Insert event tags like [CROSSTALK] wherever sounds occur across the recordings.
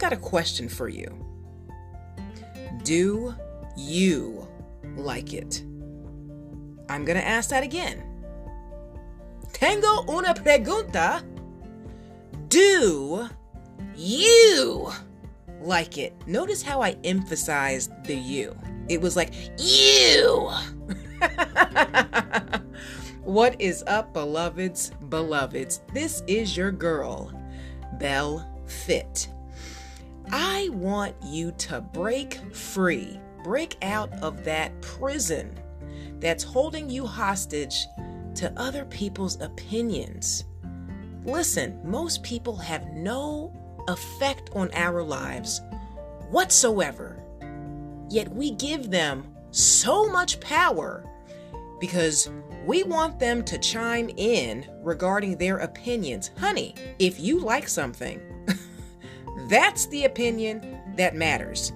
got a question for you. Do you like it? I'm going to ask that again. Tengo una pregunta. Do you like it? Notice how I emphasized the you. It was like, you. [LAUGHS] what is up, beloveds, beloveds? This is your girl, Belle Fit. I want you to break free, break out of that prison that's holding you hostage to other people's opinions. Listen, most people have no effect on our lives whatsoever. Yet we give them so much power because we want them to chime in regarding their opinions. Honey, if you like something, that's the opinion that matters.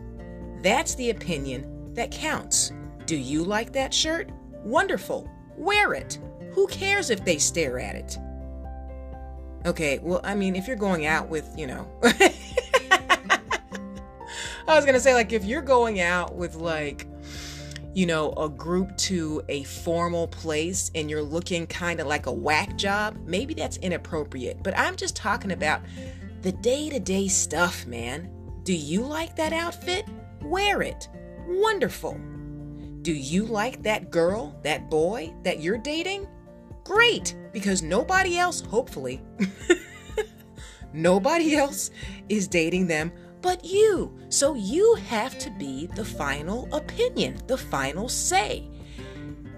That's the opinion that counts. Do you like that shirt? Wonderful. Wear it. Who cares if they stare at it? Okay, well, I mean, if you're going out with, you know, [LAUGHS] I was gonna say, like, if you're going out with, like, you know, a group to a formal place and you're looking kind of like a whack job, maybe that's inappropriate. But I'm just talking about the day to day stuff, man. Do you like that outfit? Wear it. Wonderful. Do you like that girl, that boy that you're dating? Great, because nobody else, hopefully, [LAUGHS] nobody else is dating them but you. So you have to be the final opinion, the final say.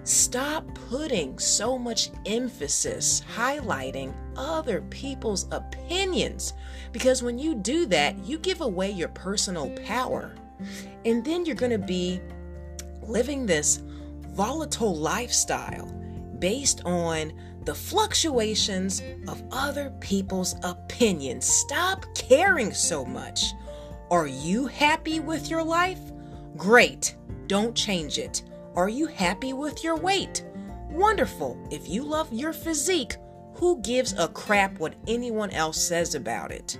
Stop putting so much emphasis highlighting other people's opinions because when you do that, you give away your personal power. And then you're going to be living this volatile lifestyle based on the fluctuations of other people's opinions. Stop caring so much. Are you happy with your life? Great. Don't change it. Are you happy with your weight? Wonderful. If you love your physique, who gives a crap what anyone else says about it?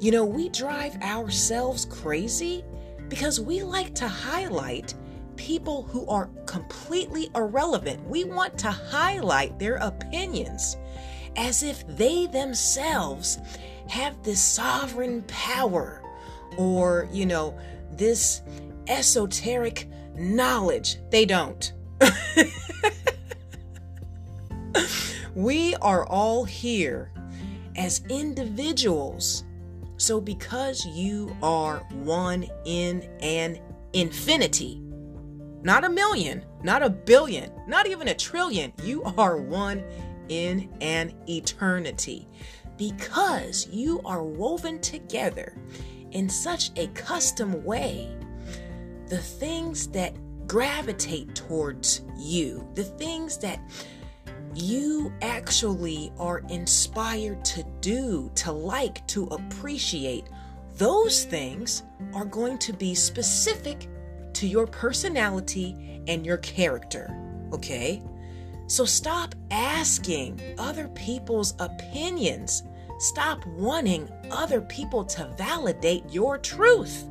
You know, we drive ourselves crazy because we like to highlight people who are completely irrelevant. We want to highlight their opinions as if they themselves have this sovereign power or, you know, this esoteric knowledge. They don't. We are all here as individuals. So, because you are one in an infinity, not a million, not a billion, not even a trillion, you are one in an eternity. Because you are woven together in such a custom way. The things that gravitate towards you, the things that you actually are inspired to do, to like, to appreciate, those things are going to be specific to your personality and your character. Okay? So stop asking other people's opinions Stop wanting other people to validate your truth.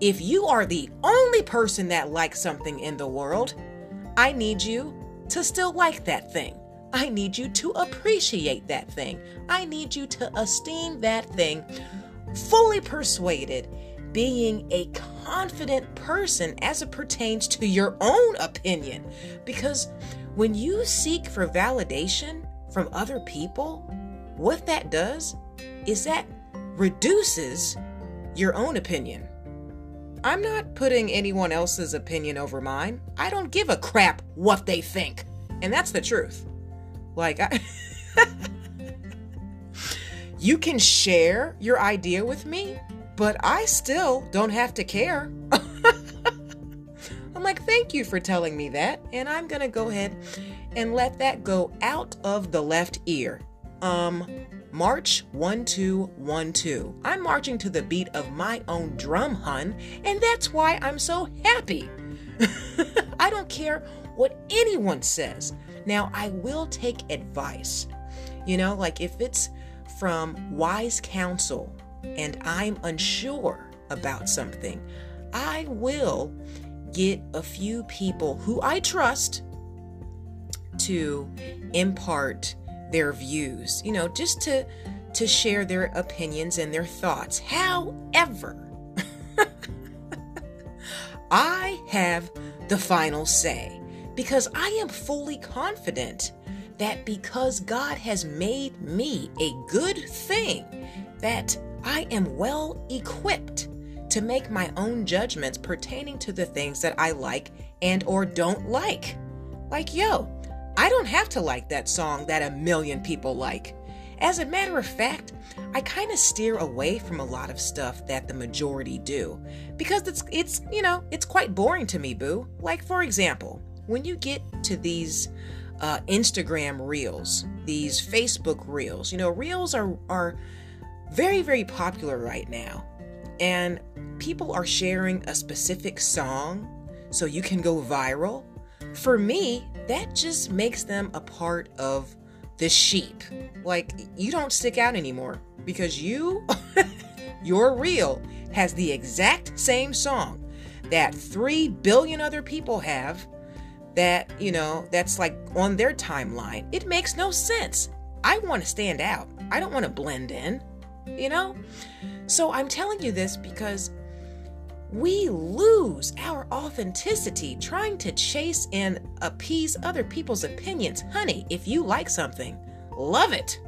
If you are the only person that likes something in the world, I need you to still like that thing. I need you to appreciate that thing. I need you to esteem that thing, fully persuaded, being a confident person as it pertains to your own opinion. Because when you seek for validation from other people, what that does is that reduces your own opinion. I'm not putting anyone else's opinion over mine. I don't give a crap what they think. And that's the truth. Like, I. [LAUGHS] you can share your idea with me, but I still don't have to care. [LAUGHS] I'm like, thank you for telling me that. And I'm going to go ahead and let that go out of the left ear um March 1212. I'm marching to the beat of my own drum, hun, and that's why I'm so happy. [LAUGHS] I don't care what anyone says. Now, I will take advice. You know, like if it's from wise counsel and I'm unsure about something, I will get a few people who I trust to impart their views, you know, just to to share their opinions and their thoughts. However, [LAUGHS] I have the final say because I am fully confident that because God has made me a good thing, that I am well equipped to make my own judgments pertaining to the things that I like and or don't like. Like, yo, I don't have to like that song that a million people like. As a matter of fact, I kind of steer away from a lot of stuff that the majority do because it's it's, you know, it's quite boring to me, boo. Like for example, when you get to these uh, Instagram reels, these Facebook reels, you know, reels are are very very popular right now. And people are sharing a specific song so you can go viral. For me, that just makes them a part of the sheep. Like, you don't stick out anymore because you, [LAUGHS] your reel, has the exact same song that 3 billion other people have that, you know, that's like on their timeline. It makes no sense. I want to stand out, I don't want to blend in, you know? So I'm telling you this because we lose our authenticity trying to chase and appease other people's opinions. Honey, if you like something, love it,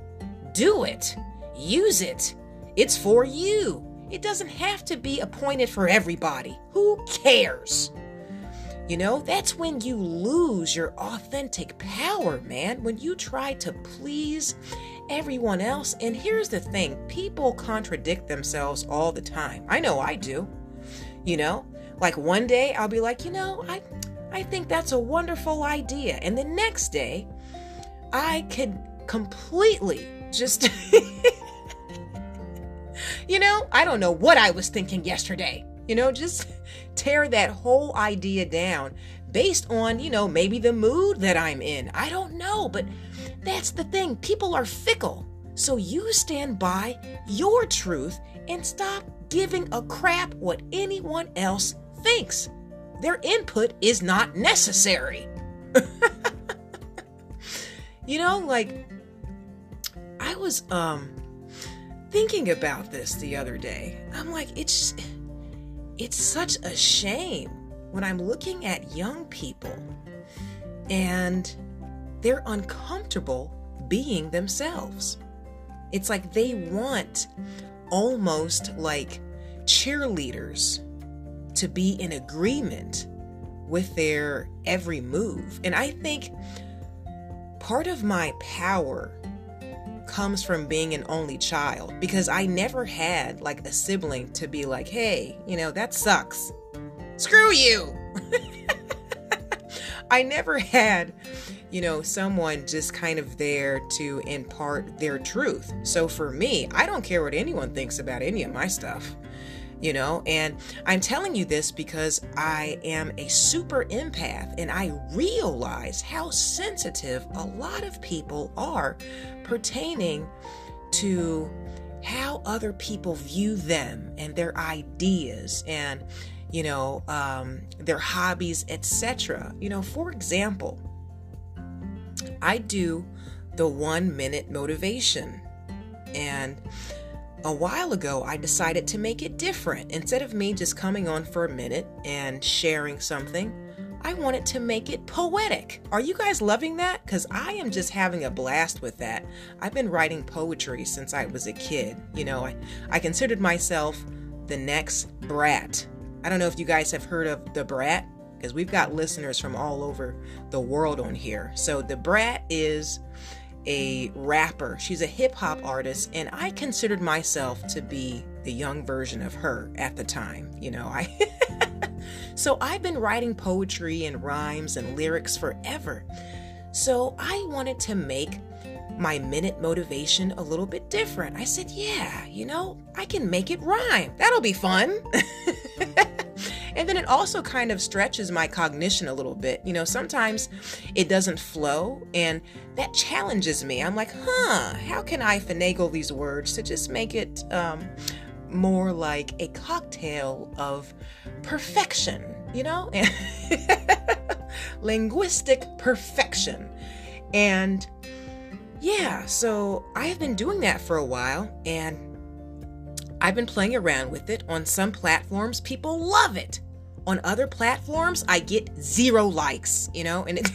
do it, use it. It's for you. It doesn't have to be appointed for everybody. Who cares? You know, that's when you lose your authentic power, man. When you try to please everyone else. And here's the thing people contradict themselves all the time. I know I do. You know, like one day I'll be like, you know, I, I think that's a wonderful idea. And the next day, I could completely just, [LAUGHS] you know, I don't know what I was thinking yesterday. You know, just tear that whole idea down based on, you know, maybe the mood that I'm in. I don't know, but that's the thing. People are fickle. So you stand by your truth and stop giving a crap what anyone else thinks. Their input is not necessary. [LAUGHS] you know, like I was um thinking about this the other day. I'm like it's it's such a shame when I'm looking at young people and they're uncomfortable being themselves. It's like they want almost like cheerleaders to be in agreement with their every move. And I think part of my power comes from being an only child because I never had like a sibling to be like, hey, you know, that sucks. Screw you. [LAUGHS] I never had you know, someone just kind of there to impart their truth. So for me, I don't care what anyone thinks about any of my stuff, you know, and I'm telling you this because I am a super empath and I realize how sensitive a lot of people are pertaining to how other people view them and their ideas and you know um, their hobbies etc you know for example I do the one minute motivation. And a while ago, I decided to make it different. Instead of me just coming on for a minute and sharing something, I wanted to make it poetic. Are you guys loving that? Because I am just having a blast with that. I've been writing poetry since I was a kid. You know, I, I considered myself the next brat. I don't know if you guys have heard of Da Brat because we've got listeners from all over the world on here. So Da Brat is a rapper. She's a hip hop artist, and I considered myself to be the young version of her at the time. You know, I. [LAUGHS] so I've been writing poetry and rhymes and lyrics forever. So I wanted to make my minute motivation a little bit different. I said, yeah, you know, I can make it rhyme. That'll be fun. [LAUGHS] And then it also kind of stretches my cognition a little bit. You know, sometimes it doesn't flow, and that challenges me. I'm like, huh, how can I finagle these words to just make it um, more like a cocktail of perfection, you know? [LAUGHS] Linguistic perfection. And yeah, so I've been doing that for a while and I've been playing around with it. On some platforms, people love it. On other platforms, I get zero likes, you know? And it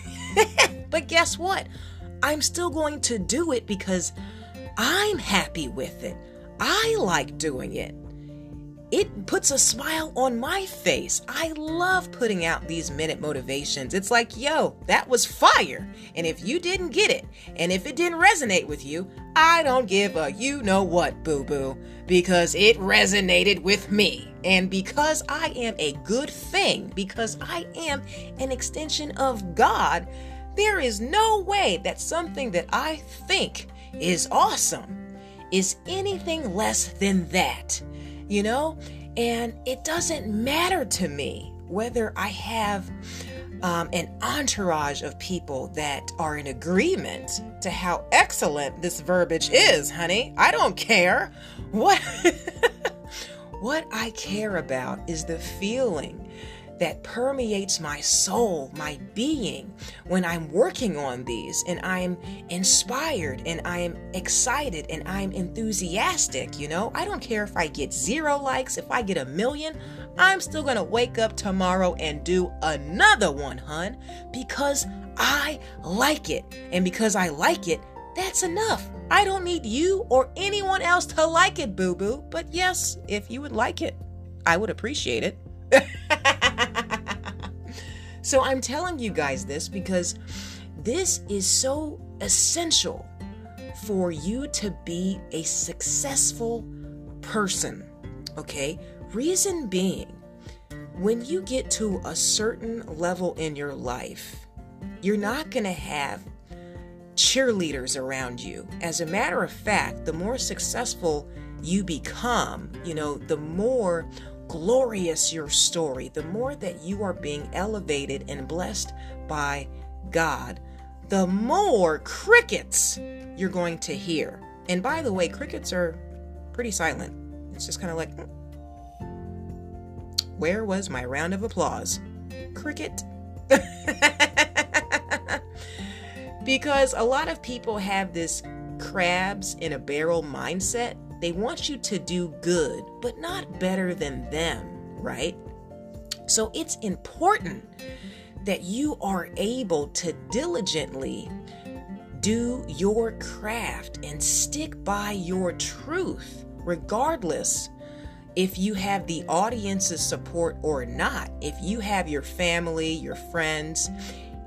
[LAUGHS] But guess what? I'm still going to do it because I'm happy with it. I like doing it. It puts a smile on my face. I love putting out these minute motivations. It's like, yo, that was fire. And if you didn't get it, and if it didn't resonate with you, I don't give a you know what, boo boo, because it resonated with me. And because I am a good thing, because I am an extension of God, there is no way that something that I think is awesome is anything less than that, you know? And it doesn't matter to me whether I have um, an entourage of people that are in agreement to how excellent this verbiage is, honey. I don't care. What, [LAUGHS] what I care about is the feeling that permeates my soul, my being, when I'm working on these and I'm inspired and I'm excited and I'm enthusiastic. You know, I don't care if I get zero likes, if I get a million, I'm still gonna wake up tomorrow and do another one, hun, because I like it. And because I like it, that's enough. I don't need you or anyone else to like it, boo boo. But yes, if you would like it, I would appreciate it. [LAUGHS] so I'm telling you guys this because this is so essential for you to be a successful person. Okay? Reason being, when you get to a certain level in your life, you're not going to have cheerleaders around you. As a matter of fact, the more successful you become, you know, the more glorious your story, the more that you are being elevated and blessed by God, the more crickets you're going to hear. And by the way, crickets are pretty silent. It's just kind of like. Where was my round of applause? Cricket. [LAUGHS] because a lot of people have this crabs in a barrel mindset they want you to do good, but not better than them, right? So it's important that you are able to diligently do your craft and stick by your truth, regardless if you have the audience's support or not. If you have your family, your friends,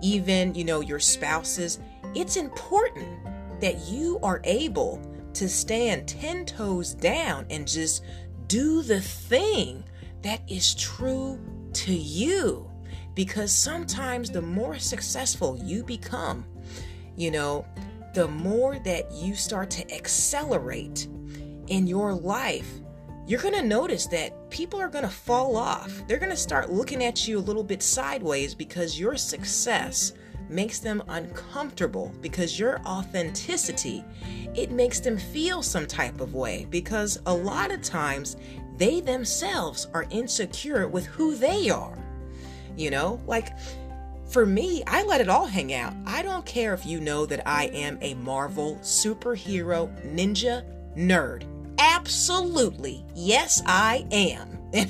even, you know, your spouses, it's important that you are able to stand 10 toes down and just do the thing that is true to you. Because sometimes the more successful you become, you know, the more that you start to accelerate in your life, you're going to notice that people are going to fall off. They're going to start looking at you a little bit sideways because your success makes them uncomfortable because your authenticity it makes them feel some type of way because a lot of times they themselves are insecure with who they are you know like for me, I let it all hang out. I don't care if you know that I am a Marvel superhero ninja nerd. Absolutely. Yes, I am. [LAUGHS]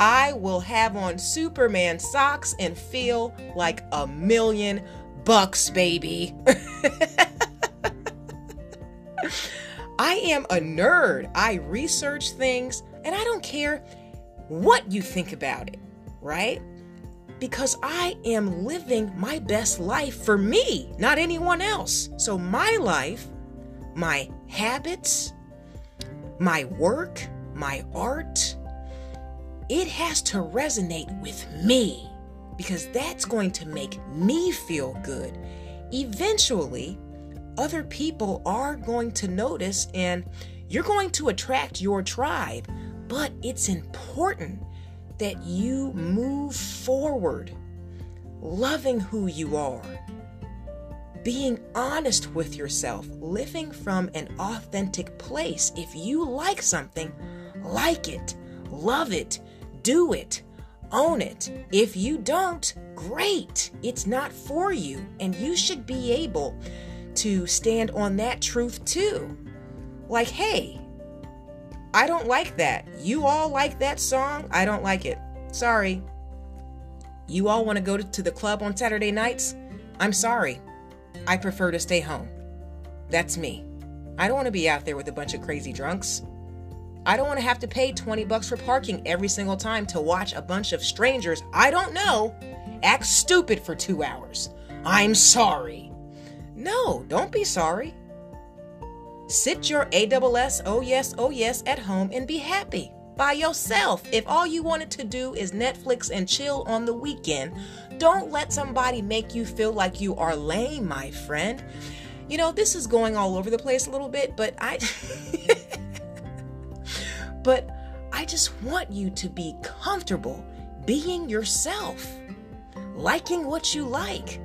I will have on Superman socks and feel like a million bucks, baby. [LAUGHS] I am a nerd. I research things and I don't care what you think about it, right? Because I am living my best life for me, not anyone else. So, my life, my habits, my work, my art, it has to resonate with me because that's going to make me feel good. Eventually, other people are going to notice and you're going to attract your tribe, but it's important that you move forward loving who you are, being honest with yourself, living from an authentic place. If you like something, like it, love it, do it, own it. If you don't, great, it's not for you. And you should be able to stand on that truth too. Like, hey, I don't like that. You all like that song? I don't like it. Sorry. You all want to go to the club on Saturday nights? I'm sorry. I prefer to stay home. That's me. I don't want to be out there with a bunch of crazy drunks. I don't want to have to pay 20 bucks for parking every single time to watch a bunch of strangers I don't know act stupid for two hours. I'm sorry. No, don't be sorry. Sit your AWS, oh yes, oh yes, at home and be happy by yourself. If all you wanted to do is Netflix and chill on the weekend, don't let somebody make you feel like you are lame, my friend. You know, this is going all over the place a little bit, but I [LAUGHS] but I just want you to be comfortable being yourself, liking what you like.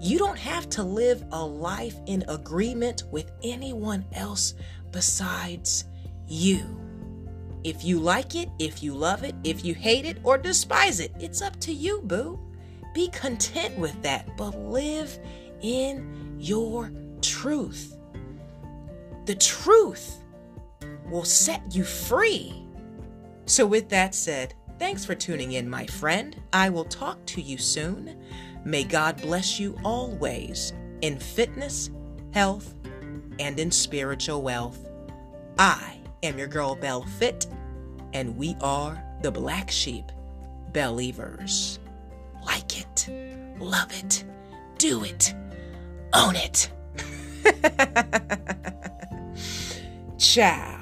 You don't have to live a life in agreement with anyone else besides you. If you like it, if you love it, if you hate it or despise it, it's up to you, boo. Be content with that, but live in your truth. The truth will set you free. So, with that said, thanks for tuning in, my friend. I will talk to you soon. May God bless you always in fitness, health, and in spiritual wealth. I am your girl, Belle Fit, and we are the Black Sheep Believers. Like it, love it, do it, own it. [LAUGHS] Ciao.